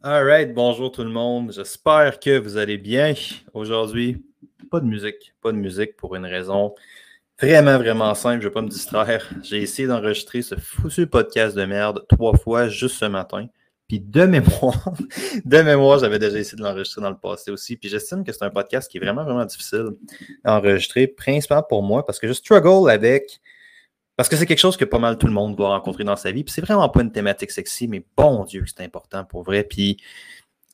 Alright, bonjour tout le monde. J'espère que vous allez bien. Aujourd'hui, pas de musique. Pas de musique pour une raison vraiment, vraiment simple. Je ne vais pas me distraire. J'ai essayé d'enregistrer ce foutu podcast de merde trois fois juste ce matin. Puis de mémoire, de mémoire, j'avais déjà essayé de l'enregistrer dans le passé aussi. Puis j'estime que c'est un podcast qui est vraiment, vraiment difficile à enregistrer, principalement pour moi, parce que je struggle avec parce que c'est quelque chose que pas mal tout le monde doit rencontrer dans sa vie. Puis c'est vraiment pas une thématique sexy, mais bon Dieu, c'est important pour vrai. Puis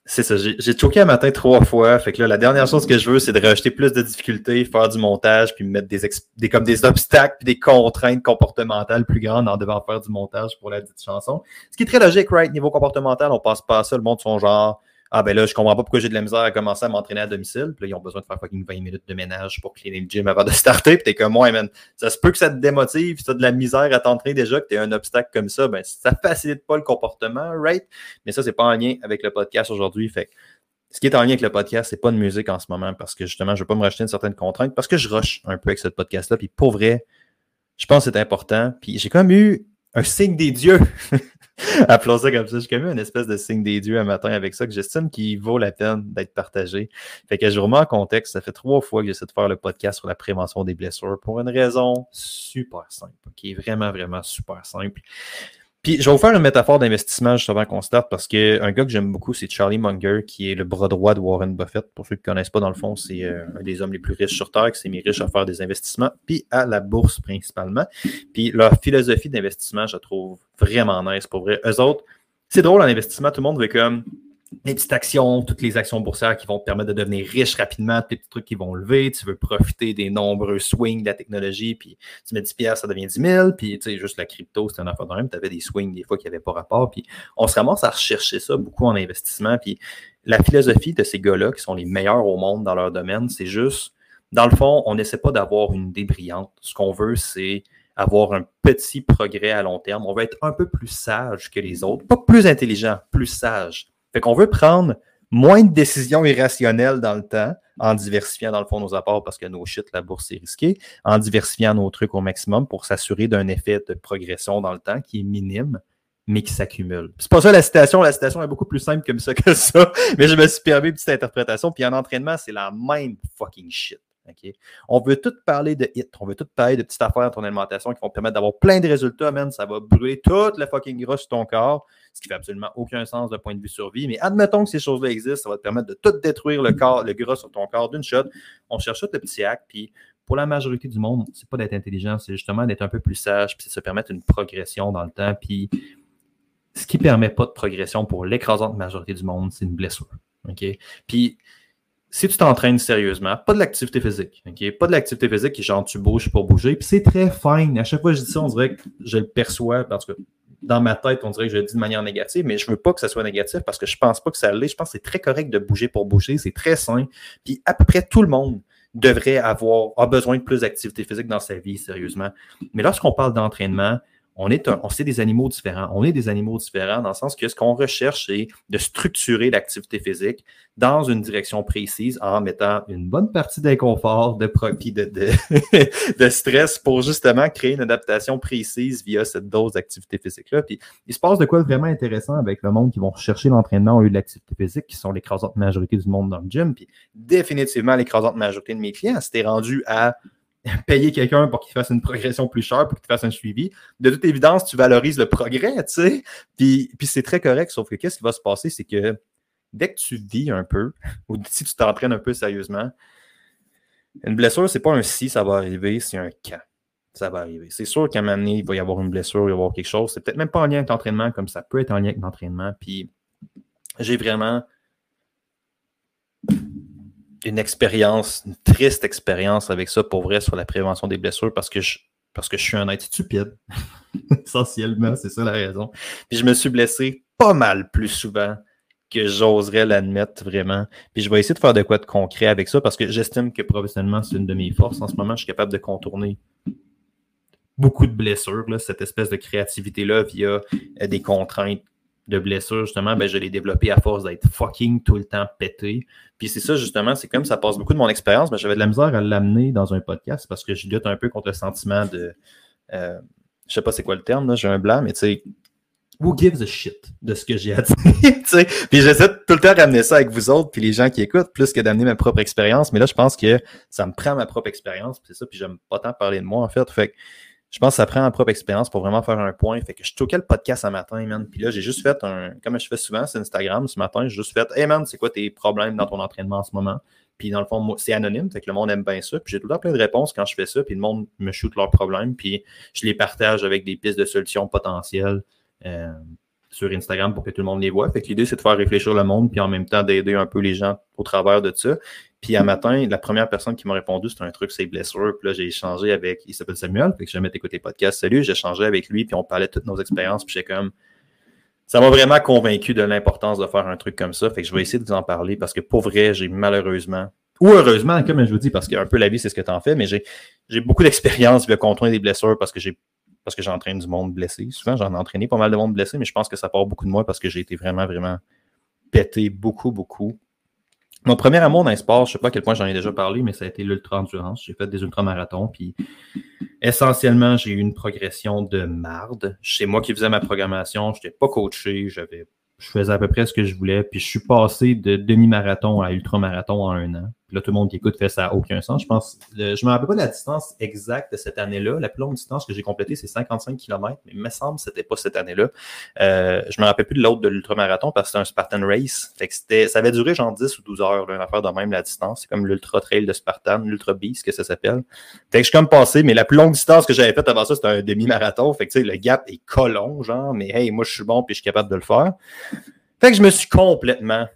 c'est ça, j'ai choqué un matin trois fois. Fait que là, la dernière chose que je veux, c'est de rajouter plus de difficultés, faire du montage, puis mettre des, comme des obstacles, puis des contraintes comportementales plus grandes en devant faire du montage pour la dite chanson. Ce qui est très logique, right? Niveau comportemental, on passe pas à ça. Le monde son genre, ah ben là, je comprends pas pourquoi j'ai de la misère à commencer à m'entraîner à domicile. Puis là, ils ont besoin de faire fucking 20 minutes de ménage pour cleaner le gym avant de starter. Puis t'es comme moi, man. Ça se peut que ça te démotive, si t'as de la misère à t'entraîner déjà, que t'es un obstacle comme ça, ben ça facilite pas le comportement, right? Mais ça, c'est pas en lien avec le podcast aujourd'hui. Fait ce qui est en lien avec le podcast, c'est pas de musique en ce moment parce que justement, je veux pas me racheter une certaine contrainte parce que je rush un peu avec ce podcast-là. Puis pour vrai, je pense que c'est important. Puis j'ai même eu un signe des dieux Appelons ça comme ça. J'ai même une espèce de signe des dieux un matin avec ça que j'estime qu'il vaut la peine d'être partagé. Fait que je vous remets en contexte. Ça fait trois fois que j'essaie de faire le podcast sur la prévention des blessures pour une raison super simple, qui est vraiment, vraiment super simple. Puis je vais vous faire une métaphore d'investissement juste avant qu'on starte parce qu'un gars que j'aime beaucoup, c'est Charlie Munger, qui est le bras droit de Warren Buffett. Pour ceux qui ne connaissent pas, dans le fond, c'est euh, un des hommes les plus riches sur Terre, qui s'est mis riche à faire des investissements, puis à la bourse principalement. Puis leur philosophie d'investissement, je la trouve vraiment nice pour vrai. Eux autres, c'est drôle en investissement, tout le monde veut comme les petites actions, toutes les actions boursières qui vont te permettre de devenir riche rapidement, tous les petits trucs qui vont lever, tu veux profiter des nombreux swings de la technologie, puis tu mets 10 pièces, ça devient 10 000, puis tu sais, juste la crypto, c'était un affaire de tu avais des swings des fois qui n'avaient pas rapport, puis on se ramasse à rechercher ça beaucoup en investissement, puis la philosophie de ces gars-là, qui sont les meilleurs au monde dans leur domaine, c'est juste, dans le fond, on n'essaie pas d'avoir une idée brillante. Ce qu'on veut, c'est avoir un petit progrès à long terme. On veut être un peu plus sage que les autres, pas plus intelligent, plus sage. Fait qu'on veut prendre moins de décisions irrationnelles dans le temps en diversifiant dans le fond nos apports parce que nos shit, la bourse est risquée, en diversifiant nos trucs au maximum pour s'assurer d'un effet de progression dans le temps qui est minime mais qui s'accumule. C'est pas ça la citation, la citation est beaucoup plus simple comme ça que ça, mais je me suis permis une petite interprétation, puis en entraînement, c'est la même fucking shit. On veut tout parler de hit, on veut tout parler de petites affaires dans ton alimentation qui vont te permettre d'avoir plein de résultats, man. Ça va brûler toute la fucking grosse sur ton corps, ce qui fait absolument aucun sens de point de vue survie. Mais admettons que ces choses-là existent, ça va te permettre de tout détruire le corps, le gras sur ton corps d'une shot. On cherche tout le petit acte, puis pour la majorité du monde, c'est pas d'être intelligent, c'est justement d'être un peu plus sage, puis de se permettre une progression dans le temps. Puis ce qui permet pas de progression pour l'écrasante majorité du monde, c'est une blessure. Puis si tu t'entraînes sérieusement, pas de l'activité physique, ok? Pas de l'activité physique qui genre tu bouges pour bouger, puis c'est très fine. À chaque fois que je dis ça, on dirait que je le perçois parce que dans ma tête, on dirait que je le dis de manière négative, mais je veux pas que ça soit négatif parce que je pense pas que ça l'est. Je pense que c'est très correct de bouger pour bouger, c'est très sain. Puis à peu près tout le monde devrait avoir a besoin de plus d'activité physique dans sa vie, sérieusement. Mais lorsqu'on parle d'entraînement, on est, on sait des animaux différents. On est des animaux différents dans le sens que ce qu'on recherche, c'est de structurer l'activité physique dans une direction précise en mettant une bonne partie d'inconfort, de, de, de, de, stress pour justement créer une adaptation précise via cette dose d'activité physique-là. Puis il se passe de quoi vraiment intéressant avec le monde qui vont chercher l'entraînement au lieu de l'activité physique, qui sont l'écrasante majorité du monde dans le gym. Puis définitivement, l'écrasante majorité de mes clients, c'était rendu à payer quelqu'un pour qu'il fasse une progression plus chère, pour qu'il fasse un suivi. De toute évidence, tu valorises le progrès, tu sais. Puis, puis c'est très correct, sauf que qu'est-ce qui va se passer, c'est que dès que tu vis un peu, ou si tu t'entraînes un peu sérieusement, une blessure, c'est pas un si ça va arriver, c'est un quand ça va arriver. C'est sûr qu'à un moment donné, il va y avoir une blessure, il va y avoir quelque chose. C'est peut-être même pas en lien avec l'entraînement, comme ça peut être en lien avec l'entraînement. Puis j'ai vraiment une expérience, une triste expérience avec ça pour vrai sur la prévention des blessures parce que je, parce que je suis un être stupide. Essentiellement, c'est ça la raison. Puis je me suis blessé pas mal plus souvent que j'oserais l'admettre vraiment. Puis je vais essayer de faire de quoi de concret avec ça parce que j'estime que professionnellement, c'est une de mes forces. En ce moment, je suis capable de contourner beaucoup de blessures, cette espèce de créativité-là via euh, des contraintes de blessures, justement, ben, je l'ai développé à force d'être fucking tout le temps pété. Puis c'est ça, justement, c'est comme ça passe beaucoup de mon expérience, mais j'avais de la misère à l'amener dans un podcast parce que je lutte un peu contre le sentiment de. Euh, je sais pas c'est quoi le terme, j'ai un blanc, mais tu sais, who gives a shit de ce que j'ai à dire, Puis j'essaie tout le temps de ramener ça avec vous autres, puis les gens qui écoutent, plus que d'amener ma propre expérience. Mais là, je pense que ça me prend ma propre expérience, puis c'est ça, puis j'aime pas tant parler de moi, en fait. Je pense que ça prend ma propre expérience pour vraiment faire un point. Fait que je toquais le podcast un matin, man? Puis là, j'ai juste fait un, comme je fais souvent sur Instagram ce matin, j'ai juste fait, hey man, c'est quoi tes problèmes dans ton entraînement en ce moment? Puis dans le fond, c'est anonyme, fait que le monde aime bien ça. Puis j'ai tout le temps plein de réponses quand je fais ça, puis le monde me shoot leurs problèmes, puis je les partage avec des pistes de solutions potentielles. Euh, sur Instagram pour que tout le monde les voit. Fait que l'idée, c'est de faire réfléchir le monde, puis en même temps d'aider un peu les gens au travers de ça. Puis un matin, la première personne qui m'a répondu, c'était un truc, c'est blessures. Puis là, j'ai échangé avec, il s'appelle Samuel, que j'ai jamais écouté le podcast. Salut, j'ai échangé avec lui, puis on parlait de toutes nos expériences, puis j'ai comme, ça m'a vraiment convaincu de l'importance de faire un truc comme ça. Fait que je vais essayer de vous en parler parce que pour vrai, j'ai malheureusement, ou heureusement, comme je vous dis, parce qu'un peu la vie, c'est ce que tu en fais, mais j'ai beaucoup d'expérience de contourner des blessures parce que j'ai parce que j'entraîne du monde blessé. Souvent, j'en ai entraîné pas mal de monde blessé, mais je pense que ça part beaucoup de moi parce que j'ai été vraiment, vraiment pété beaucoup, beaucoup. Mon premier amour dans les sports, je ne sais pas à quel point j'en ai déjà parlé, mais ça a été l'ultra-endurance. J'ai fait des ultramarathons, puis essentiellement, j'ai eu une progression de marde. C'est moi qui faisais ma programmation, je n'étais pas coaché, je faisais à peu près ce que je voulais. Puis je suis passé de demi-marathon à ultra-marathon en un an. Là, tout le monde qui écoute fait ça n'a aucun sens. Je pense, je ne me rappelle pas la distance exacte de cette année-là. La plus longue distance que j'ai complétée, c'est 55 km, mais il me semble que ce pas cette année-là. Euh, je me rappelle plus de l'autre de l'ultra-marathon parce que c'était un Spartan Race. Fait que c'était, ça avait duré genre 10 ou 12 heures, une affaire de même la distance. C'est comme l'Ultra Trail de Spartan, l'Ultra Beast que ça s'appelle. Fait je suis comme passé, mais la plus longue distance que j'avais faite avant ça, c'était un demi-marathon. Fait que tu sais, le gap est colon, genre, mais hey, moi je suis bon puis je suis capable de le faire. Fait que je me suis complètement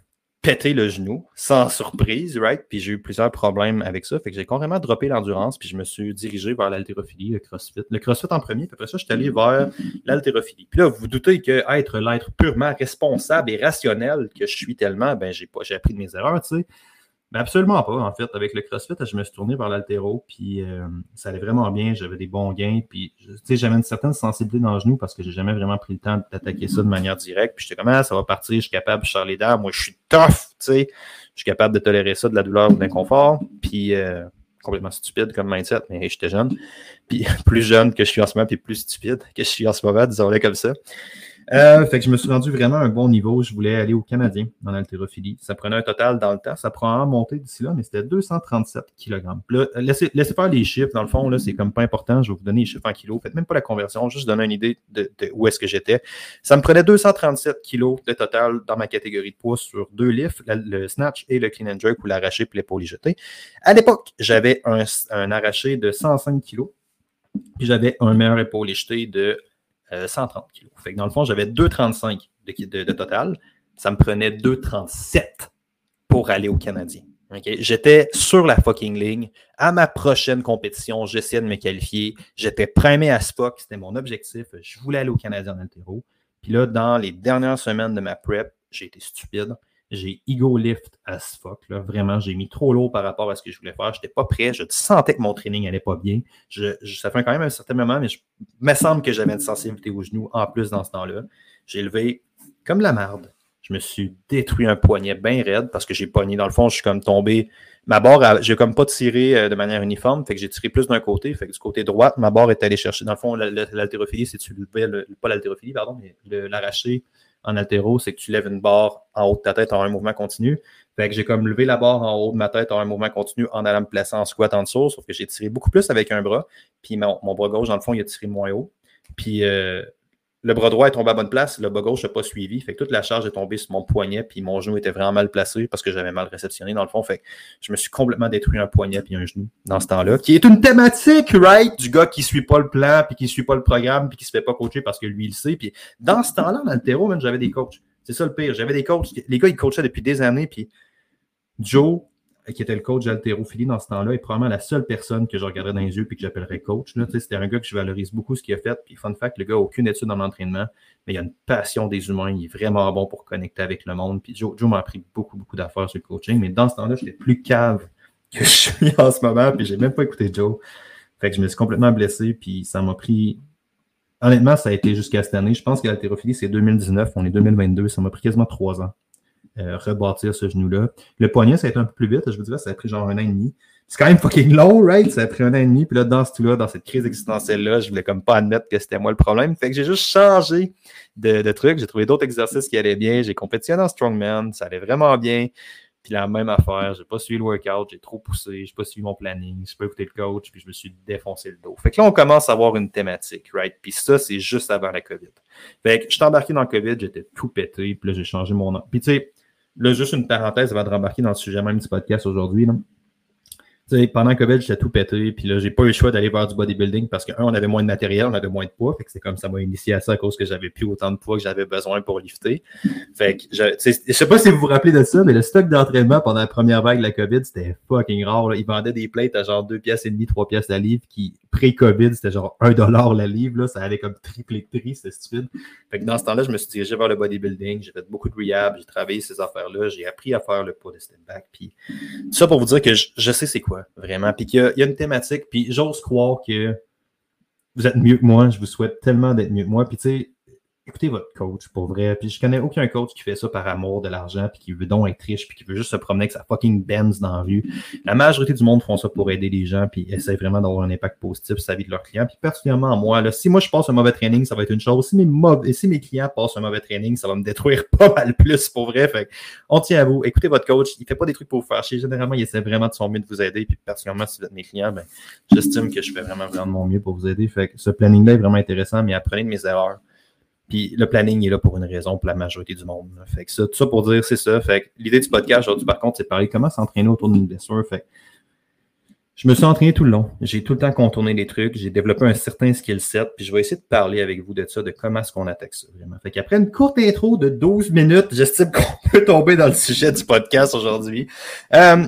pété le genou, sans surprise, right? Puis j'ai eu plusieurs problèmes avec ça. Fait que j'ai carrément droppé l'endurance, puis je me suis dirigé vers l'haltérophilie, le CrossFit. Le CrossFit en premier, puis après ça, je suis allé vers l'haltérophilie. Puis là, vous, vous doutez que être l'être purement responsable et rationnel que je suis tellement, ben j'ai pas j'ai appris de mes erreurs, tu sais. Mais absolument pas, en fait. Avec le CrossFit, je me suis tourné vers l'altéro, puis euh, ça allait vraiment bien. J'avais des bons gains, puis j'avais une certaine sensibilité dans le genou parce que j'ai jamais vraiment pris le temps d'attaquer ça de manière directe. Puis j'étais comme, ah, ça va partir, je suis capable, je sors les. Moi, je suis tough, tu sais. Je suis capable de tolérer ça, de la douleur ou de l'inconfort. Puis euh, complètement stupide comme mindset, mais j'étais jeune. Puis plus jeune que je suis en ce moment, puis plus stupide que je suis en ce moment, disons-le comme ça. Euh, fait que je me suis rendu vraiment à un bon niveau. Je voulais aller au Canadien dans l'haltérophilie. Ça prenait un total dans le temps. Ça prend un monter d'ici là, mais c'était 237 kg. laissez, laissez, faire les chiffres. Dans le fond, là, c'est comme pas important. Je vais vous donner les chiffres en kilos. Faites même pas la conversion. Juste donner une idée de, où est-ce que j'étais. Ça me prenait 237 kg de total dans ma catégorie de poids sur deux lifts, le snatch et le clean and jerk ou l'arraché puis l'épaule jeté. À l'époque, j'avais un, un arraché de 105 kg. Puis j'avais un meilleur épaule jeté de 130 euh, kg. Fait dans le fond, j'avais 2,35 de, de, total. Ça me prenait 2,37 pour aller au Canadien. J'étais sur la fucking ligne. À ma prochaine compétition, j'essayais de me qualifier. J'étais primé à Spock. C'était mon objectif. Je voulais aller au Canadien en altéro. Puis là, dans les dernières semaines de ma prep, j'ai été stupide. J'ai ego lift as fuck. Là. Vraiment, j'ai mis trop lourd par rapport à ce que je voulais faire. Je n'étais pas prêt. Je sentais que mon training n'allait pas bien. Je, ça fait quand même un certain moment, mais je me semble que j'avais une sensibilité au genou en plus dans ce temps-là. J'ai levé comme la merde. Je me suis détruit un poignet bien raide parce que j'ai pogné. Dans le fond, je suis comme tombé. Ma barre, j'ai comme pas tiré euh, de manière uniforme. Fait que j'ai tiré plus d'un côté. Fait que du côté droit, ma barre est allée chercher. Dans le fond, l'haltérophilie, c'est tu levais, pas l'haltérophilie, pardon, mais l'arracher en altéro, c'est que tu lèves une barre en haut de ta tête en un mouvement continu. Fait que j'ai comme levé la barre en haut de ma tête en un mouvement continu en allant me placer en squat en dessous, sauf que j'ai tiré beaucoup plus avec un bras. Puis mon, bras gauche, dans le fond, il a tiré moins haut. Euh, le bras droit est tombé à bonne place, le bras gauche n'a pas suivi. Fait que toute la charge est tombée sur mon poignet, puis mon genou était vraiment mal placé parce que j'avais mal réceptionné dans le fond. Fait que je me suis complètement détruit un poignet puis un genou dans ce temps-là, qui est une thématique, right? Du gars qui suit pas le plan, puis qui suit pas le programme, puis qui se fait pas coacher parce que lui, il sait. Puis dans ce temps-là, dans le terreau, j'avais des coachs. C'est ça le pire. J'avais des coachs. Les gars, ils coachaient depuis des années, puis Joe, qui était le coach d'haltérophilie dans ce temps-là, est probablement la seule personne que je regarderais dans les yeux et que j'appellerais coach. C'était un gars que je valorise beaucoup ce qu'il a fait. Puis, fun fact, le gars n'a aucune étude dans l'entraînement, mais il a une passion des humains. Il est vraiment bon pour connecter avec le monde. Puis, Joe, Joe m'a appris beaucoup, beaucoup d'affaires sur le coaching. Mais dans ce temps-là, j'étais plus cave que je suis en ce moment. Puis, j'ai même pas écouté Joe. Fait que je me suis complètement blessé. Puis, ça m'a pris. Honnêtement, ça a été jusqu'à cette année. Je pense que l'haltérophilie, c'est 2019. On est 2022. Ça m'a pris quasiment trois ans euh, rebâtir ce genou-là. Le poignet, ça a été un peu plus vite. Je vous dirais, ça a pris genre un an et demi. C'est quand même fucking long, right? Ça a pris un an et demi. Puis là, dans ce tout-là, dans cette crise existentielle-là, je voulais comme pas admettre que c'était moi le problème. Fait que j'ai juste changé de, de truc. J'ai trouvé d'autres exercices qui allaient bien. J'ai compétitionné en strongman. Ça allait vraiment bien. Puis la même affaire, j'ai pas suivi le workout, j'ai trop poussé, j'ai pas suivi mon planning, j'ai pas écouté le coach, puis je me suis défoncé le dos. Fait que là, on commence à avoir une thématique, right? Puis ça, c'est juste avant la COVID. Fait que je suis embarqué dans le COVID, j'étais tout pété, puis là, j'ai changé mon nom. Puis tu sais, là, juste une parenthèse avant de rembarquer dans le sujet même du podcast aujourd'hui pendant COVID, j'étais tout pété, puis là, j'ai pas eu le choix d'aller voir du bodybuilding parce que, un, on avait moins de matériel, on avait moins de poids, fait que c'est comme ça m'a initié à ça à cause que j'avais plus autant de poids que j'avais besoin pour lifter. Fait que, je, je sais pas si vous vous rappelez de ça, mais le stock d'entraînement pendant la première vague de la COVID, c'était fucking rare. Ils vendaient des plates à genre 2 pièces et demi, 3 pièces la livre, qui, pré-COVID, c'était genre 1 dollar la livre, là, ça allait comme triple de prix, c'était stupide. Fait que dans ce temps-là, je me suis dirigé vers le bodybuilding, j'ai fait beaucoup de rehab, j'ai travaillé ces affaires-là, j'ai appris à faire le poids de step back, puis ça pour vous dire que je, sais c'est quoi, vraiment, puis qu'il y, a une thématique, puis j'ose croire que vous êtes mieux que moi, je vous souhaite tellement d'être mieux que moi, puis tu sais, écoutez votre coach pour vrai. Puis je connais aucun coach qui fait ça par amour de l'argent, puis qui veut donc être riche, puis qui veut juste se promener avec sa fucking Benz dans la rue. La majorité du monde font ça pour aider les gens, puis essaient vraiment d'avoir un impact positif sur la vie de leurs clients. Puis particulièrement moi, là, si moi je passe un mauvais training, ça va être une chose. Si mes, si mes clients passent un mauvais training, ça va me détruire pas mal plus pour vrai. Fait on tient à vous. Écoutez votre coach. Il fait pas des trucs pour vous faire chier. Généralement, il essaie vraiment de son mieux de vous aider. Puis particulièrement si vous êtes mes clients, ben, j'estime que je fais vraiment vraiment de mon mieux pour vous aider. Fait que ce planning-là est vraiment intéressant, mais apprenez de mes erreurs. Puis le planning est là pour une raison pour la majorité du monde. Fait que ça, tout ça pour dire, c'est ça. Fait l'idée du podcast aujourd'hui, par contre, c'est de parler comment s'entraîner autour d'une blessure. Fait je me suis entraîné tout le long. J'ai tout le temps contourné les trucs. J'ai développé un certain skill set. Puis je vais essayer de parler avec vous de ça, de comment est-ce qu'on attaque ça vraiment. Fait qu'après une courte intro de 12 minutes, j'estime qu'on peut tomber dans le sujet du podcast aujourd'hui. Euh,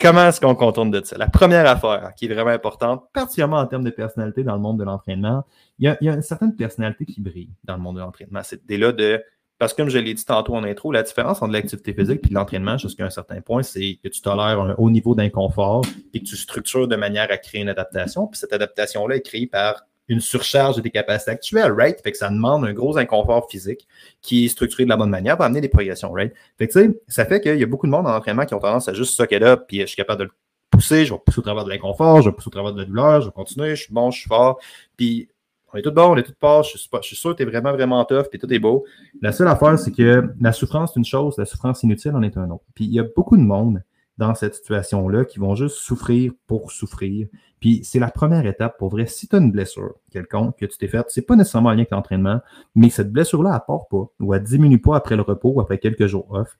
Comment est-ce qu'on contourne de ça? La première affaire qui est vraiment importante, particulièrement en termes de personnalité dans le monde de l'entraînement, il, y, a, une certaine personnalité qui brille dans le monde de l'entraînement. C'est là de. Parce que comme je l'ai dit tantôt en intro, la différence entre l'activité physique et l'entraînement jusqu'à un certain point, c'est que tu tolères un haut niveau d'inconfort et que tu structures de manière à créer une adaptation. Puis cette adaptation-là est créée par une surcharge de tes capacités actuelles, right? Fait que ça demande un gros inconfort physique qui est structuré de la bonne manière pour amener des progressions, right? Fait que tu sais, ça fait qu'il y a beaucoup de monde en entraînement qui ont tendance à juste socker là, puis je suis capable de le pousser, je vais pousser au travers de l'inconfort, je vais pousser au travers de la douleur, je vais continuer, je suis bon, je suis fort, puis on est tout bon, on est tout pas, je suis, je suis sûr que tu es vraiment, vraiment tough, puis tout est beau. La seule affaire, c'est que la souffrance, c'est une chose, la souffrance inutile en est un autre. Puis il y a beaucoup de monde dans cette situation-là qui vont juste souffrir pour souffrir. Puis c'est la première étape pour vrai. Si tu as une blessure quelconque que tu t'es faite, c'est pas nécessairement en lien avec l'entraînement, mais cette blessure-là, elle part pas ou elle diminue pas après le repos ou après quelques jours off.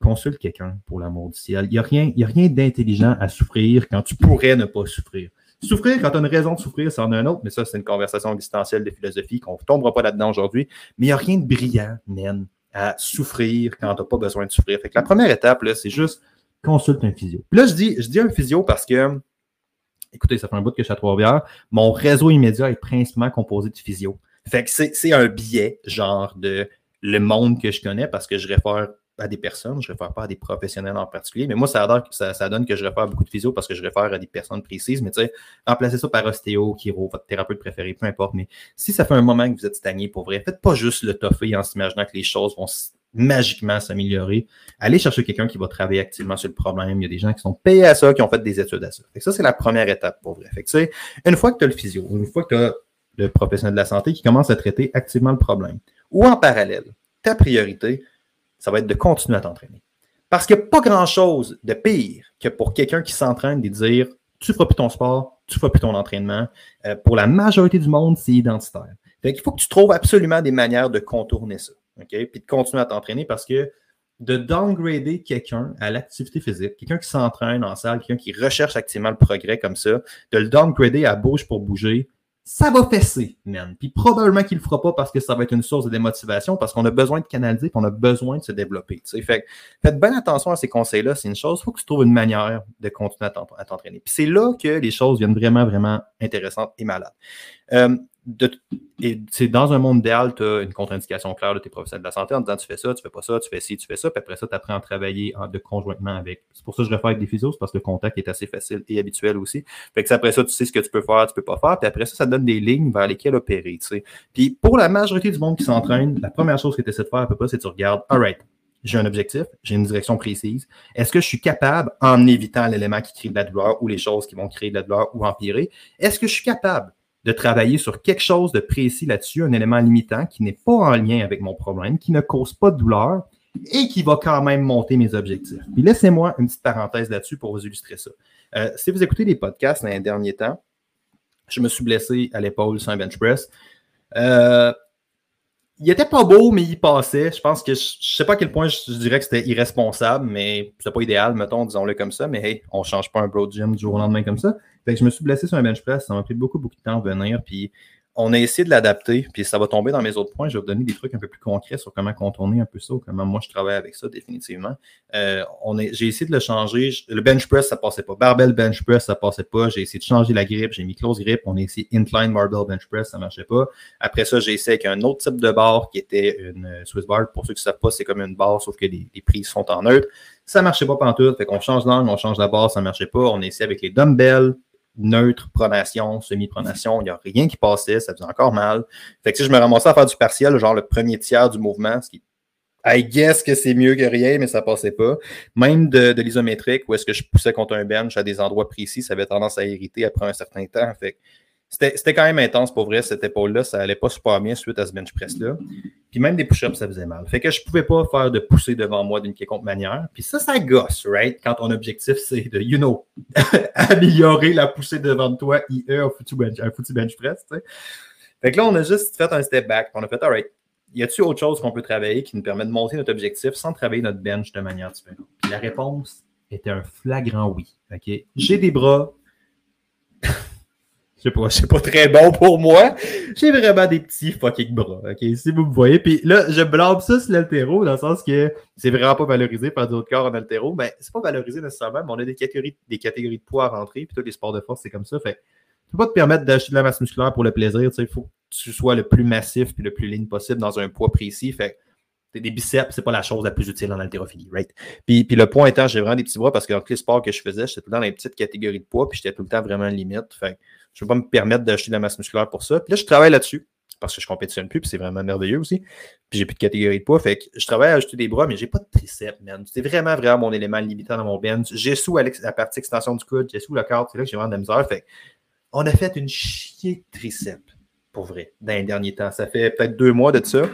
Consulte quelqu'un pour l'amour du ciel. Il n'y a rien, rien d'intelligent à souffrir quand tu pourrais ne pas souffrir. Souffrir quand tu as une raison de souffrir, ça en a un autre, mais ça, c'est une conversation existentielle de philosophie qu'on ne tombera pas là-dedans aujourd'hui. Mais il n'y a rien de brillant, naine, à souffrir quand tu n'as pas besoin de souffrir. Fait que la première étape, c'est juste consulte un physio. Là, je dis, je dis un physio parce que, écoutez, ça fait un bout que je suis à Trois-Rivières. Mon réseau immédiat est principalement composé de physio. Fait que c'est un biais, genre, de le monde que je connais parce que je réfère à des personnes, je ne réfère pas à des professionnels en particulier. Mais moi, ça, donne, que je réfère beaucoup de physio parce que je réfère à des personnes précises. Mais tu sais, remplacez ça par ostéo, chiro, votre thérapeute préféré, peu importe. Mais si ça fait un moment que vous êtes stagné pour vrai, faites pas juste le toffer en s'imaginant que les choses vont magiquement s'améliorer. Allez chercher quelqu'un qui va travailler activement sur le problème. Il y a des gens qui sont payés à ça, qui ont fait des études à ça. Fait ça, c'est la première étape pour vrai. Fait que, une fois que tu as le physio, une fois que tu as le professionnel de la santé qui commence à traiter activement le problème, ou en parallèle, ta priorité, ça va être de continuer à t'entraîner. Parce qu'il n'y a pas grand-chose de pire que pour quelqu'un qui s'entraîne de dire tu feras plus ton sport, tu feras plus ton entraînement. Euh, pour la majorité du monde, c'est identitaire. Fait qu'il faut que tu trouves absolument des manières de contourner ça. Puis de continuer à t'entraîner parce que de downgrader quelqu'un à l'activité physique, quelqu'un qui s'entraîne en salle, quelqu'un qui recherche activement le progrès comme ça, de le downgrader à bouge pour bouger, ça va fesser, man. Puis probablement qu'il le fera pas parce que ça va être une source de démotivation, parce qu'on a besoin de canaliser, puis on a besoin de se développer. Fait, faites bien attention à ces conseils-là, c'est une chose. Il faut que tu trouves une manière de continuer à t'entraîner. Puis c'est là que les choses viennent vraiment, vraiment intéressantes et malades. Euh, et c'est dans un monde idéal, tu as une contre-indication claire de tes professionnels de la santé en disant tu fais ça, tu fais pas ça, tu fais ci, tu fais ça, puis après ça, tu apprends à travailler de conjointement avec. C'est pour ça que je réfère avec des physios, parce que le contact est assez facile et habituel aussi. Fait que après ça, tu sais ce que tu peux faire, tu peux pas faire, puis après ça, ça donne des lignes vers lesquelles opérer. Puis pour la majorité du monde qui s'entraîne, la première chose que tu essaies de faire à peu près, c'est que tu regardes, alright, j'ai un objectif, j'ai une direction précise. Est-ce que je suis capable, en évitant l'élément qui crée de la douleur ou les choses qui vont créer de la douleur ou empirer, est-ce que je suis capable de travailler sur quelque chose de précis là-dessus, un élément limitant qui n'est pas en lien avec mon problème, qui ne cause pas de douleur et qui va quand même monter mes objectifs. Puis laissez-moi une petite parenthèse là-dessus pour vous illustrer ça. Euh, si vous écoutez des podcasts dans les derniers temps, je me suis blessé à l'épaule sur un bench press. Euh, il était pas beau, mais il passait. Je pense que je, sais pas à quel point je, dirais que c'était irresponsable, mais c'est pas idéal, mettons, disons-le comme ça. Mais hey, on change pas un bro gym du jour au lendemain comme ça. Fait que je me suis blessé sur un bench press. Ça m'a pris beaucoup, beaucoup de temps à venir. Puis on a essayé de l'adapter, puis ça va tomber dans mes autres points. Je vais vous donner des trucs un peu plus concrets sur comment contourner un peu ça, ou comment moi je travaille avec ça, définitivement. Euh, j'ai essayé de le changer. Le bench press, ça passait pas. Barbell bench press, ça passait pas. J'ai essayé de changer la grippe. J'ai mis close grip. On a essayé incline barbell bench press, ça marchait pas. Après ça, j'ai essayé avec un autre type de barre qui était une euh, Swiss bar. Pour ceux qui ne savent pas, c'est comme une barre, sauf que les, prises sont en neutre. Ça marchait pas pantoute. Fait qu'on change l'angle, on change la barre, ça marchait pas. On a essayé avec les dumbbells neutre, pronation, semi-pronation, il n'y a rien qui passait, ça faisait encore mal. Fait que si je me ramassais à faire du partiel, genre le premier tiers du mouvement, ce qui I guess que c'est mieux que rien, mais ça passait pas. Même de, de l'isométrique, où est-ce que je poussais contre un bench à des endroits précis, ça avait tendance à irriter après un certain temps. Fait c'était quand même intense pour vrai, cette épaule-là. Ça allait pas super bien suite à ce bench press-là. Puis même des push-ups, ça faisait mal. Fait que je pouvais pas faire de pousser devant moi d'une quelconque manière. Puis ça, ça gosse, right? Quand ton objectif, c'est de, you know, améliorer la poussée devant toi, IE, un foutu bench, un bench press, tu. Fait que là, on a juste fait un step back. On a fait, alright, y a-t-il autre chose qu'on peut travailler qui nous permet de monter notre objectif sans travailler notre bench de manière différente? Puis la réponse était un flagrant oui. OK? J'ai des bras, je sais pas, c'est pas très bon pour moi. J'ai vraiment des petits fucking bras, ok? Si vous me voyez. Puis là, je blâme ça sur l'altéro, dans le sens que c'est vraiment pas valorisé par d'autres corps en altéro. Mais c'est pas valorisé nécessairement, mais on a des catégories, des catégories de poids à rentrer. Puis tous les sports de force, c'est comme ça. Fait tu peux pas te permettre d'acheter de la masse musculaire pour le plaisir. Il faut que tu sois le plus massif puis le plus ligne possible dans un poids précis. Fait des biceps, c'est pas la chose la plus utile en haltérophilie, right? Puis, puis le point étant, j'ai vraiment des petits bras parce que dans tous les sports que je faisais, j'étais tout le temps dans les petites catégories de poids, puis j'étais tout le temps vraiment limite. Fait je ne vais pas me permettre d'acheter de la masse musculaire pour ça. Puis là, je travaille là-dessus parce que je compétitionne plus, puis c'est vraiment merveilleux aussi. Puis j'ai plus de catégorie de poids. Fait que je travaille à ajouter des bras, mais j'ai pas de triceps, man. C'est vraiment, vraiment mon élément limitant dans mon bench. J'ai sous la partie extension du coude, j'ai sous le corps, c'est là que j'ai vraiment de la misère. Fait on a fait une chier de triceps pour vrai, dans les derniers temps. Ça fait peut-être deux mois de ça,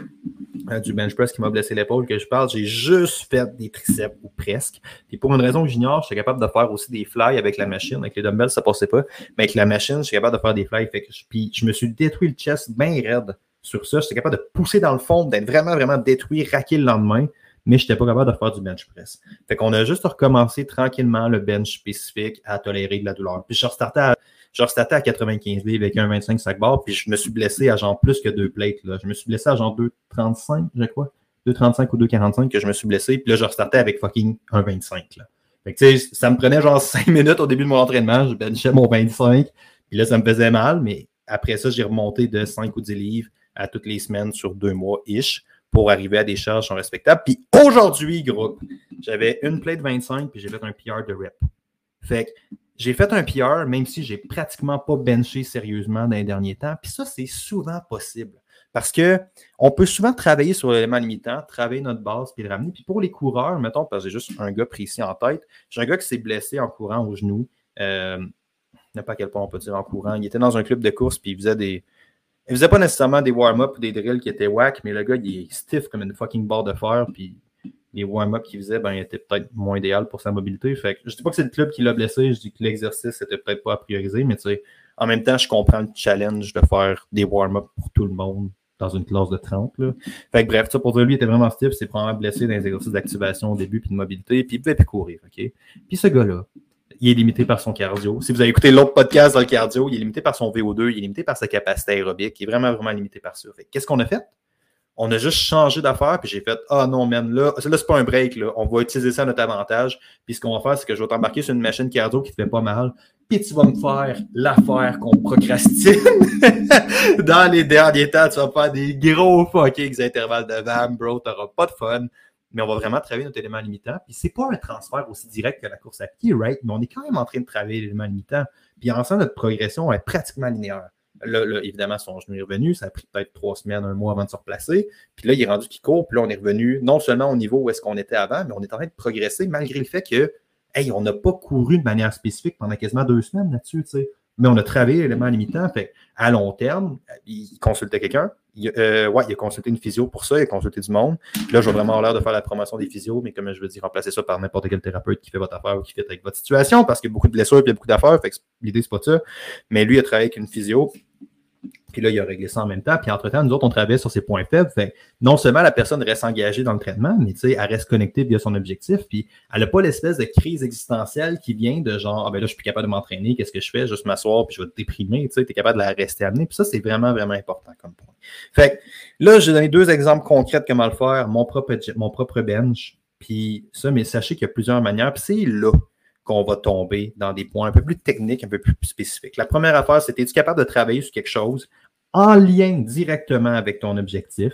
euh, du bench press qui m'a blessé l'épaule que je parle. J'ai juste fait des triceps ou presque. Et pour une raison que j'ignore, je suis capable de faire aussi des fly avec la machine. Avec les dumbbells, ça passait pas. Mais avec la machine, je suis capable de faire des fly. Que, puis je me suis détruit le chest bien raide sur ça. J'étais capable de pousser dans le fond, d'être vraiment, vraiment détruit, raqué le lendemain mais je n'étais pas capable de faire du bench press. Fait qu'on a juste recommencé tranquillement le bench spécifique à tolérer de la douleur. Puis je restartais à, je restartais à 95 livres avec un 25 sac puis je me suis blessé à genre plus que deux plates. Là. Je me suis blessé à genre 2,35, je crois. 2,35 ou 2,45 que je me suis blessé, puis là, je restartais avec fucking un 25. Là. Fait que, ça me prenait genre 5 minutes au début de mon entraînement, je benchais mon 25, puis là, ça me faisait mal, mais après ça, j'ai remonté de 5 ou 10 livres à toutes les semaines sur deux mois-ish pour arriver à des charges respectables. Puis aujourd'hui, groupe, j'avais une plate 25 puis j'ai fait un PR de rep. Fait que j'ai fait un PR, même si j'ai pratiquement pas benché sérieusement dans les derniers temps. Puis ça, c'est souvent possible. Parce que on peut souvent travailler sur l'élément limitant, travailler notre base, puis le ramener. Puis pour les coureurs, mettons, parce que j'ai juste un gars précis en tête, j'ai un gars qui s'est blessé en courant au genou. Euh, sais pas quel point on peut dire en courant. Il était dans un club de course, puis il faisait des, il faisait pas nécessairement des warm-up ou des drills qui étaient whack, mais le gars, il est stiff comme une fucking barre de fer, puis les warm-up qu'il faisait, ben, était peut-être moins idéal pour sa mobilité. Fait que, je dis pas que c'est le club qui l'a blessé, je dis que l'exercice était peut-être pas à prioriser, mais en même temps, je comprends le challenge de faire des warm-up pour tout le monde dans une classe de 30. Là. Fait que bref, ça pour dire, lui, il était vraiment stiff, c'est probablement blessé dans les exercices d'activation au début, puis de mobilité, puis il pouvait plus courir, OK? Puis ce gars-là, il est limité par son cardio. Si vous avez écouté l'autre podcast dans le cardio, il est limité par son VO2, il est limité par sa capacité aérobique, il est vraiment, vraiment limité par ça. Qu'est-ce qu'on a fait? On a juste changé d'affaire, puis j'ai fait Ah non, man, là, là c'est pas un break, là. on va utiliser ça à notre avantage. Puis ce qu'on va faire, c'est que je vais t'embarquer sur une machine cardio qui te fait pas mal, puis tu vas me faire l'affaire qu'on procrastine. Dans les derniers temps, tu vas faire des gros fucking intervalles de VAM, bro, t'auras pas de fun mais on va vraiment travailler notre élément limitant. Puis c'est pas un transfert aussi direct que la course à pied, right? Mais on est quand même en train de travailler l'élément limitant. Puis en sens, notre progression est pratiquement linéaire. Là, évidemment, son genou est revenu. Ça a pris peut-être trois semaines, un mois avant de se replacer. Puis là, il est rendu qu'il court. Puis là, on est revenu non seulement au niveau où est-ce qu'on était avant, mais on est en train de progresser malgré le fait que, hey, on n'a pas couru de manière spécifique pendant quasiment deux semaines là-dessus, tu sais. Mais on a travaillé l'élément limitant. Fait à long terme, il consultait quelqu'un. Il, euh, ouais, il a consulté une physio pour ça, il a consulté du monde. Là, j'ai vraiment l'air de faire la promotion des physios, mais comme je veux dire, remplacer ça par n'importe quel thérapeute qui fait votre affaire ou qui fait avec votre situation, parce qu'il y a beaucoup de blessures et beaucoup d'affaires. Fait l'idée, c'est pas ça. Mais lui, il a travaillé avec une physio. Puis là, il a réglé ça en même temps. Puis entre-temps, nous autres, on travaille sur ses points faibles. Fait non seulement la personne reste engagée dans le traitement, mais tu sais, elle reste connectée via son objectif. Puis elle n'a pas l'espèce de crise existentielle qui vient de genre, ah ben là, je suis plus capable de m'entraîner, qu'est-ce que je fais? Juste m'asseoir, puis je vais te déprimer. Tu es capable de la rester amenée. Puis ça, c'est vraiment, vraiment important comme point. Fait là, j'ai donné deux exemples concrets de comment le faire. Mon propre, mon propre bench. Puis ça, mais sachez qu'il y a plusieurs manières. Puis c'est là qu'on va tomber dans des points un peu plus techniques, un peu plus spécifiques. La première affaire, c'était es-tu capable de travailler sur quelque chose en lien directement avec ton objectif?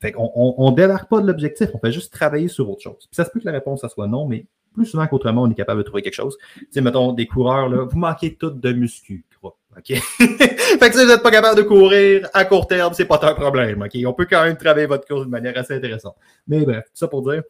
Fait qu'on on, ne démarre pas de l'objectif, on fait juste travailler sur autre chose. Ça se peut que la réponse, ça soit non, mais plus souvent qu'autrement, on est capable de trouver quelque chose. Tu mettons, des coureurs, là, vous manquez toutes de muscu, OK? fait que si vous n'êtes pas capable de courir à court terme, c'est pas un problème, OK? On peut quand même travailler votre course de manière assez intéressante. Mais bref, tout ça pour dire,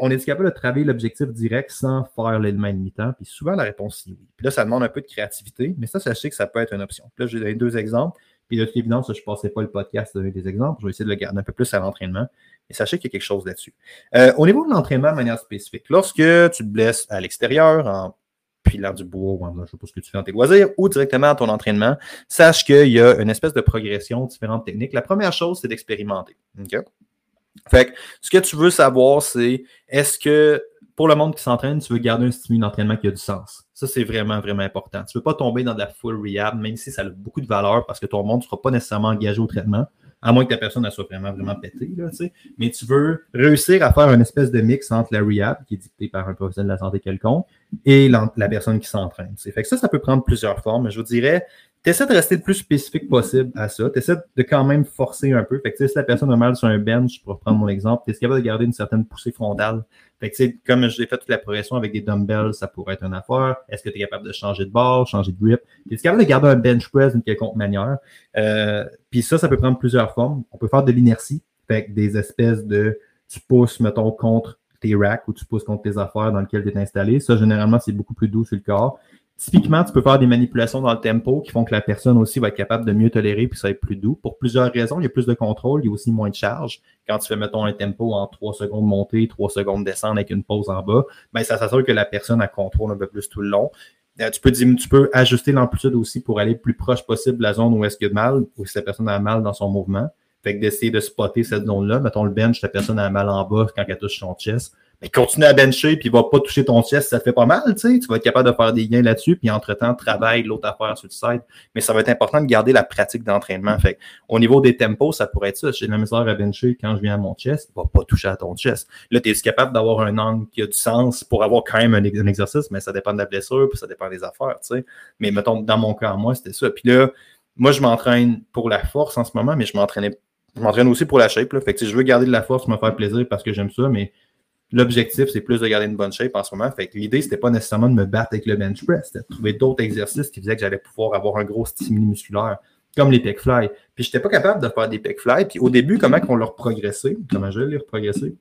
on est capable de travailler l'objectif direct sans faire l'élément limitant? Puis souvent, la réponse c'est oui. Puis là, ça demande un peu de créativité, mais ça, sachez que ça peut être une option. Puis là, j'ai donné deux exemples. Puis de toute évidence, je ne passais pas le podcast de des exemples. Je vais essayer de le garder un peu plus à l'entraînement. Et sachez qu'il y a quelque chose là-dessus. Euh, au niveau de l'entraînement de manière spécifique, lorsque tu te blesses à l'extérieur, en pilant du bois, ou en, je sais pas ce que tu fais dans tes loisirs, ou directement à ton entraînement, sache qu'il y a une espèce de progression, différentes techniques. La première chose, c'est d'expérimenter. Fait que ce que tu veux savoir, c'est est-ce que pour le monde qui s'entraîne, tu veux garder un stimuli d'entraînement qui a du sens. Ça, c'est vraiment, vraiment important. Tu ne veux pas tomber dans de la full rehab, même si ça a beaucoup de valeur parce que ton monde ne sera pas nécessairement engagé au traitement, à moins que ta personne soit vraiment, vraiment pétée. Là, Mais tu veux réussir à faire une espèce de mix entre la rehab, qui est dictée par un professionnel de la santé quelconque, et la, personne qui s'entraîne. Fait que ça, ça peut prendre plusieurs formes. Je vous dirais, tu essaies de rester le plus spécifique possible à ça. Tu essaies de quand même forcer un peu. Que si la personne a mal sur un bench, pour prendre mon exemple, tu es capable de garder une certaine poussée frontale. Fait que comme j'ai fait toute la progression avec des dumbbells, ça pourrait être une affaire. Est-ce que tu es capable de changer de barre, changer de grip? Tu es capable de garder un bench press d'une quelconque manière. Euh, Puis ça, ça peut prendre plusieurs formes. On peut faire de l'inertie, fait des espèces de tu pousses, mettons, contre tes racks ou tu pousses contre tes affaires dans lesquelles tu es installé. Ça, généralement, c'est beaucoup plus doux sur le corps. Typiquement, tu peux faire des manipulations dans le tempo qui font que la personne aussi va être capable de mieux tolérer puis ça va être plus doux. Pour plusieurs raisons, il y a plus de contrôle, il y a aussi moins de charge. Quand tu fais, mettons, un tempo en 3 secondes montée, 3 secondes descendre avec une pause en bas, ben, ça s'assure que la personne a contrôle un peu plus tout le long. Euh, tu peux, tu peux ajuster l'amplitude aussi pour aller plus proche possible de la zone où est-ce qu'il de mal, ou si la personne a mal dans son mouvement. Fait que d'essayer de spotter cette zone-là. Mettons le bench, la personne a mal en bas quand elle touche son chest mais continue à bencher, puis va pas toucher ton chest, ça te fait pas mal, tu sais. Tu vas être capable de faire des gains là-dessus, puis entre-temps, travaille l'autre affaire sur le site. Mais ça va être important de garder la pratique d'entraînement. Fait au niveau des tempos, ça pourrait être ça. J'ai de la misère à bencher quand je viens à mon chest, va pas toucher à ton chest. Là, tu es capable d'avoir un angle qui a du sens pour avoir quand même un, exercice, mais ça dépend de la blessure, puis ça dépend des affaires, tu sais. Mais mettons, dans mon cas, moi, c'était ça. Puis là, moi, je m'entraîne pour la force en ce moment, mais je m'entraînais je m'entraîne aussi pour la shape. Là. Fait que, je veux garder de la force, me faire plaisir parce que j'aime ça, mais L'objectif, c'est plus de garder une bonne shape en ce moment. Fait que l'idée, c'était pas nécessairement de me battre avec le bench press, c'était de trouver d'autres exercices qui faisaient que j'allais pouvoir avoir un gros stimuli musculaire, comme les pec fly. Puis j'étais pas capable de faire des pec fly. Puis au début, comment on leur progressé, comment je les progressé,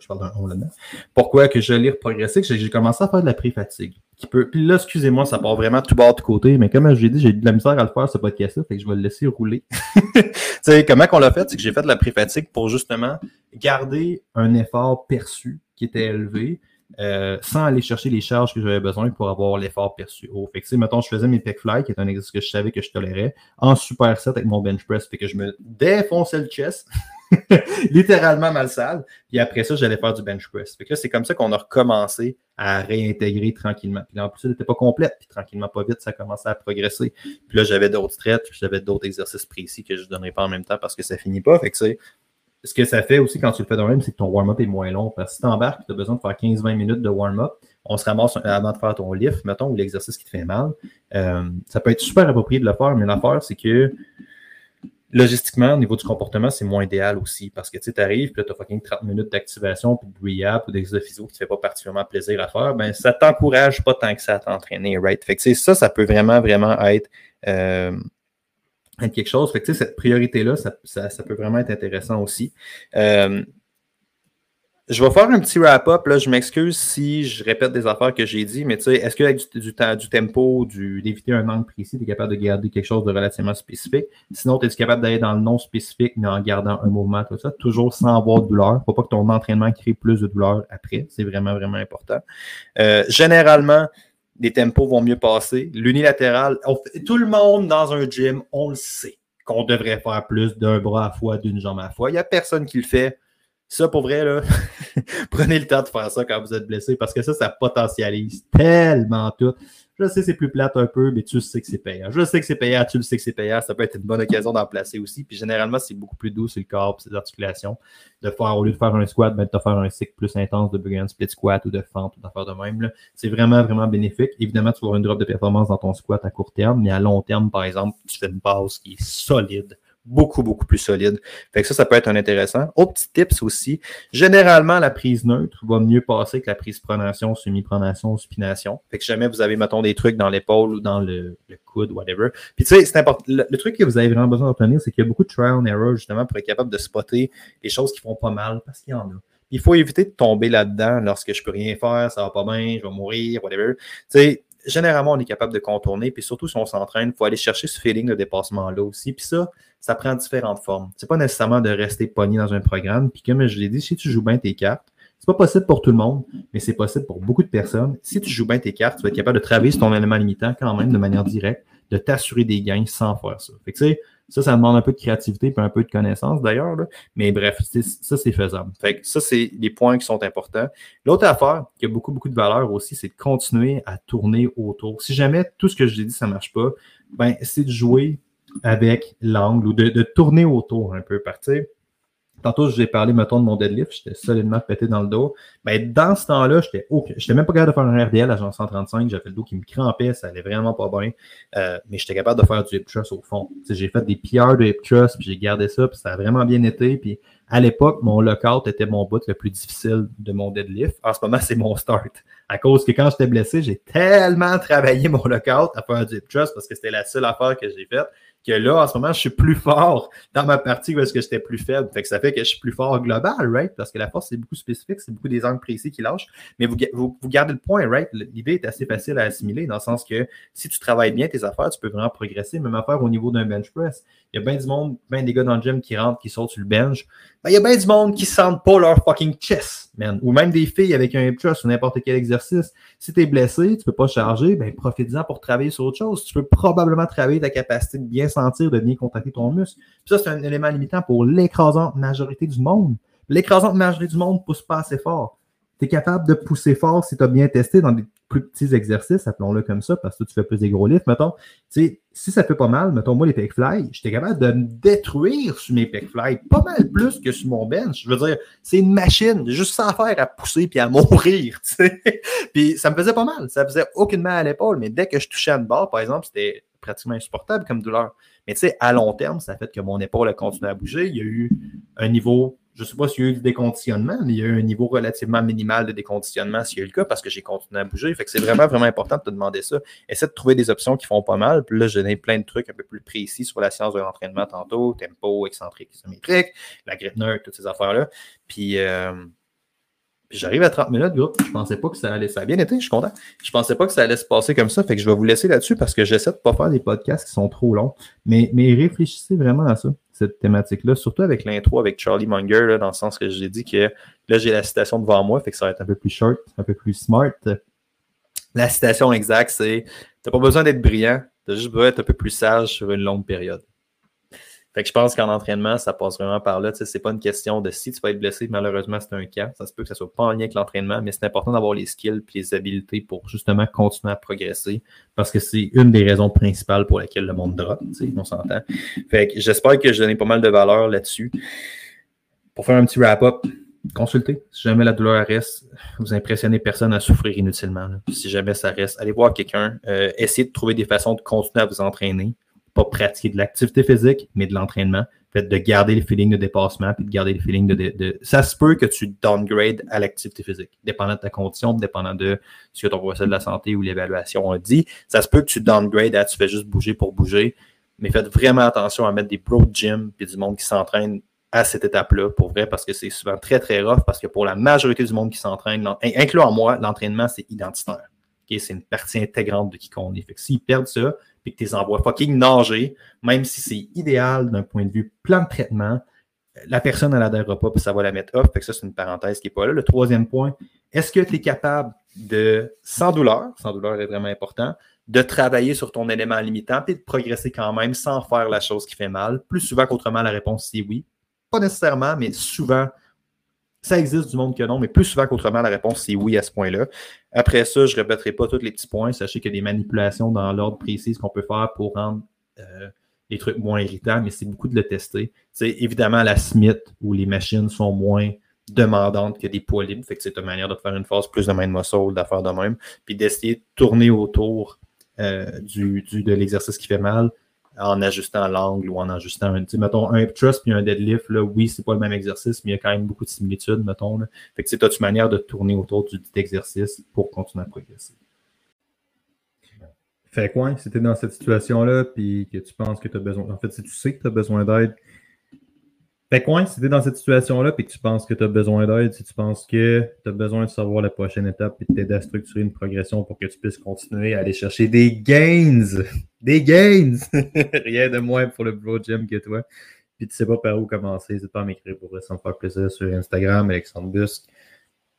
je parle d'un là-dedans. Pourquoi que je l'ai reprogressé? Que j'ai commencé à faire de la pré-fatigue. Peut... Puis là, excusez-moi, ça part vraiment tout bas de côté, mais comme je l'ai dit, j'ai de la misère à le faire, ce podcast-là, fait que je vais le laisser rouler. tu sais, comment qu'on l'a fait? C'est que j'ai fait de la pré-fatigue pour justement garder un effort perçu qui était élevé, euh, sans aller chercher les charges que j'avais besoin pour avoir l'effort perçu haut. Fait que, mettons, je faisais mes pec fly, qui est un exercice que je savais que je tolérais, en super set avec mon bench press, fait que je me défonçais le chest, littéralement mal sale, puis après ça, j'allais faire du bench press. Fait que c'est comme ça qu'on a recommencé à réintégrer tranquillement. Puis là, en plus, ça n'était pas complète, puis tranquillement, pas vite, ça a commencé à progresser. Puis là, j'avais d'autres traits, j'avais d'autres exercices précis que je ne donnerai pas en même temps parce que ça finit pas. Fait que c'est ce que ça fait aussi quand tu le fais de même, c'est que ton warm-up est moins long. Parce que si tu embarques tu as besoin de faire 15-20 minutes de warm-up, on se ramasse avant de faire ton lift, mettons, ou l'exercice qui te fait mal. Euh, ça peut être super approprié de le faire, mais l'affaire, c'est que logistiquement, au niveau du comportement, c'est moins idéal aussi. Parce que tu arrives, puis tu as fucking 30 minutes d'activation, puis de rehab, ou d'exercice physio qui te fait pas particulièrement plaisir à faire, ben ça t'encourage pas tant que ça à t'entraîner, right? Fait que ça, ça peut vraiment, vraiment être. Euh, quelque chose. Fait que, cette priorité-là, ça, ça, peut vraiment être intéressant aussi. Euh, je vais faire un petit wrap-up. Je m'excuse si je répète des affaires que j'ai dit, mais est-ce qu'avec du, du, du, tempo, d'éviter un angle précis, tu es capable de garder quelque chose de relativement spécifique? Sinon, tu es capable d'aller dans le non spécifique, mais en gardant un mouvement, tout ça, toujours sans avoir de douleur. Faut pas que ton entraînement crée plus de douleur après. C'est vraiment, vraiment important. Euh, généralement, les tempos vont mieux passer. L'unilatéral, tout le monde dans un gym, on le sait qu'on devrait faire plus d'un bras à fois, d'une jambe à fois. Il n'y a personne qui le fait. Ça, pour vrai, là, prenez le temps de faire ça quand vous êtes blessé parce que ça, ça potentialise tellement tout. Je sais c'est plus plate un peu, mais tu sais que c'est payant. Je sais que c'est payant, tu le sais que c'est payant. Ça peut être une bonne occasion d'en placer aussi. Puis généralement, c'est beaucoup plus doux sur le corps ses articulations. De faire, au lieu de faire un squat, ben, de faire un cycle plus intense de un split squat ou de fente ou d'affaire de même. C'est vraiment, vraiment bénéfique. Évidemment, tu vas avoir une drop de performance dans ton squat à court terme, mais à long terme, par exemple, tu fais une base qui est solide beaucoup, beaucoup plus solide. Fait que ça, ça peut être un intéressant. Au petit tips aussi, généralement, la prise neutre va mieux passer que la prise pronation, semi-pronation, supination. Fait que jamais vous avez, mettons, des trucs dans l'épaule ou dans le, coude, whatever. Puis tu sais, c'est important. Le, truc que vous avez vraiment besoin d'obtenir, c'est qu'il y a beaucoup de trial and error, justement, pour être capable de spotter les choses qui font pas mal, parce qu'il y en a. Il faut éviter de tomber là-dedans lorsque je peux rien faire, ça va pas bien, je vais mourir, whatever. Tu sais, généralement, on est capable de contourner. Puis surtout, si on s'entraîne, il faut aller chercher ce feeling de dépassement-là aussi. Puis ça, ça prend différentes formes. C'est pas nécessairement de rester pogné dans un programme. Puis comme je l'ai dit, si tu joues bien tes cartes, c'est pas possible pour tout le monde, mais c'est possible pour beaucoup de personnes. Si tu joues bien tes cartes, tu vas être capable de travailler sur ton élément limitant quand même de manière directe, de t'assurer des gains sans faire ça. Fait que ça, ça demande un peu de créativité et un peu de connaissance d'ailleurs. Mais bref, ça, c'est faisable. Fait ça, c'est les points qui sont importants. L'autre affaire qui a beaucoup, beaucoup de valeur aussi, c'est de continuer à tourner autour. Si jamais tout ce que je dit, ça ne marche pas, ben, c'est de jouer avec l'angle ou de, de, tourner autour un peu. Partir Tantôt, je vous ai parlé, mettons, de mon deadlift, j'étais solidement pété dans le dos. Mais ben, dans ce temps-là, j'étais okay. j'étais même pas capable de faire un RDL à genre 135, j'avais le dos qui me crampait, ça allait vraiment pas bien. Euh, mais j'étais capable de faire du hip thrust au fond. J'ai fait des PR de hip thrust, puis j'ai gardé ça, puis ça a vraiment bien été. Puis à l'époque, mon lockout était mon bout le plus difficile de mon deadlift. En ce moment, c'est mon start. À cause que quand j'étais blessé, j'ai tellement travaillé mon lockout à faire du hip thrust parce que c'était la seule affaire que j'ai faite que là, en ce moment, je suis plus fort dans ma partie est-ce que j'étais plus faible. Fait que ça fait que je suis plus fort global, right? Parce que la force, c'est beaucoup spécifique, c'est beaucoup des angles précis qui lâchent. Mais vous, vous, gardez le point, right? L'idée est assez facile à assimiler dans le sens que si tu travailles bien tes affaires, tu peux vraiment progresser. Même affaire au niveau d'un bench press. Il y a bien du monde, bien des gars dans le gym qui rentrent, qui sautent sur le bench. Ben, il y a bien du monde qui sentent pas leur fucking chest, man. Ou même des filles avec un hip thrust ou n'importe quel exercice. Si tu es blessé, tu peux pas charger, ben, profite-en pour travailler sur autre chose. Tu peux probablement travailler ta capacité de bien sentir, de bien contacter ton muscle. Puis ça, c'est un élément limitant pour l'écrasante majorité du monde. L'écrasante majorité du monde pousse pas assez fort. Capable de pousser fort si tu as bien testé dans des plus petits exercices, appelons-le comme ça, parce que tu fais plus des gros lifts, mettons. Si ça fait pas mal, mettons, moi, les pec fly, j'étais capable de me détruire sur mes pec fly, pas mal plus que sur mon bench. Je veux dire, c'est une machine, juste à faire à pousser puis à mourir, puis ça me faisait pas mal, ça faisait aucune mal à l'épaule, mais dès que je touchais à une barre, par exemple, c'était pratiquement insupportable comme douleur. Mais tu sais, à long terme, ça a fait que mon épaule a continué à bouger. Il y a eu un niveau je ne sais pas s'il y a eu du déconditionnement, mais il y a eu un niveau relativement minimal de déconditionnement s'il y a eu le cas parce que j'ai continué à bouger. Fait que c'est vraiment, vraiment important de te demander ça. Essaie de trouver des options qui font pas mal. Puis là, je donné plein de trucs un peu plus précis sur la science de l'entraînement tantôt, tempo, excentrique, isométrique, la grippe neutre, toutes ces affaires-là. Puis, euh, j'arrive à 30 minutes, groupe. Je pensais pas que ça allait. Ça a bien été, je suis content. Je pensais pas que ça allait se passer comme ça. Fait que je vais vous laisser là-dessus parce que j'essaie de pas faire des podcasts qui sont trop longs. Mais, mais réfléchissez vraiment à ça, cette thématique-là, surtout avec l'intro avec Charlie Munger, dans le sens que j'ai dit que là, j'ai la citation devant moi, fait que ça va être un peu plus short, un peu plus smart. La citation exacte, c'est T'as pas besoin d'être brillant, t'as juste besoin d'être un peu plus sage sur une longue période. Fait que je pense qu'en entraînement, ça passe vraiment par là. C'est pas une question de si tu vas être blessé, malheureusement, c'est un cas. Ça se peut que ça soit pas en lien avec l'entraînement, mais c'est important d'avoir les skills et les habiletés pour justement continuer à progresser. Parce que c'est une des raisons principales pour lesquelles le monde drop, on s'entend. Fait que j'espère que j'ai donné pas mal de valeur là-dessus. Pour faire un petit wrap-up, consultez. Si jamais la douleur reste, vous impressionnez personne à souffrir inutilement. Si jamais ça reste, allez voir quelqu'un. Euh, essayez de trouver des façons de continuer à vous entraîner pas pratiquer de l'activité physique, mais de l'entraînement. Fait de garder le feeling de dépassement, puis de garder le feeling de, Ça se peut que tu downgrades à l'activité physique, dépendant de ta condition, dépendant de ce que ton professeur de la santé ou l'évaluation a dit. Ça se peut que tu downgrades à tu fais juste bouger pour bouger. mais faites vraiment attention à mettre des pro gym et du monde qui s'entraîne à cette étape-là, pour vrai, parce que c'est souvent très, très rough, parce que pour la majorité du monde qui s'entraîne, incluant moi, l'entraînement, c'est identitaire. C'est une partie intégrante de qui qu'on est. Fait que s'ils perdent ça, puis que tu les envoies fucking nager, même si c'est idéal d'un point de vue plan de traitement, la personne n'adhérera pas, puis ça va la mettre off. Fait que ça, c'est une parenthèse qui n'est pas là. Le troisième point, est-ce que tu es capable de, sans douleur, sans douleur est vraiment important, de travailler sur ton élément limitant puis de progresser quand même sans faire la chose qui fait mal? Plus souvent qu'autrement, la réponse c'est oui. Pas nécessairement, mais souvent, ça existe du monde que non, mais plus souvent qu'autrement, la réponse c'est oui à ce point-là. Après ça, je ne répéterai pas tous les petits points. Sachez qu'il y a des manipulations dans l'ordre précis qu'on peut faire pour rendre euh, les trucs moins irritants, mais c'est beaucoup de le tester. C'est évidemment la Smith où les machines sont moins demandantes que des poids libres. Fait que c'est une manière de faire une phase plus de main de muscle, d'affaire de même, puis d'essayer de tourner autour euh, du, de l'exercice qui fait mal en ajustant l'angle ou en ajustant un, mettons, un trust puis un deadlift, là, oui, c'est pas le même exercice, mais il y a quand même beaucoup de similitudes, mettons. Là. Fait que c'est une manière de tourner autour du dit exercice pour continuer à progresser. Fait quoi, si tu es dans cette situation-là, puis que tu penses que tu as besoin. En fait, si tu sais que tu as besoin d'aide, fait quoi, si tu es dans cette situation-là, puis que tu penses que tu as besoin d'aide, si tu penses que tu as besoin de savoir la prochaine étape, et de t'aider à structurer une progression pour que tu puisses continuer à aller chercher des gains, des gains, rien de moins pour le Bro Gym que toi, puis tu sais pas par où commencer, n'hésite pas à m'écrire pour ça me faire plaisir sur Instagram, Alexandre Busque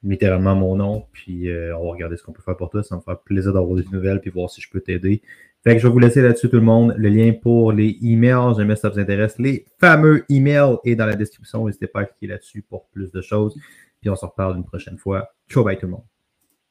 littéralement mon nom, puis euh, on va regarder ce qu'on peut faire pour toi. Ça me fait plaisir d'avoir des nouvelles, puis voir si je peux t'aider. Fait que je vais vous laisser là-dessus, tout le monde. Le lien pour les emails, jamais ça vous intéresse. Les fameux emails est dans la description. N'hésitez pas à cliquer là-dessus pour plus de choses. Puis on se reparle une prochaine fois. Ciao, bye tout le monde.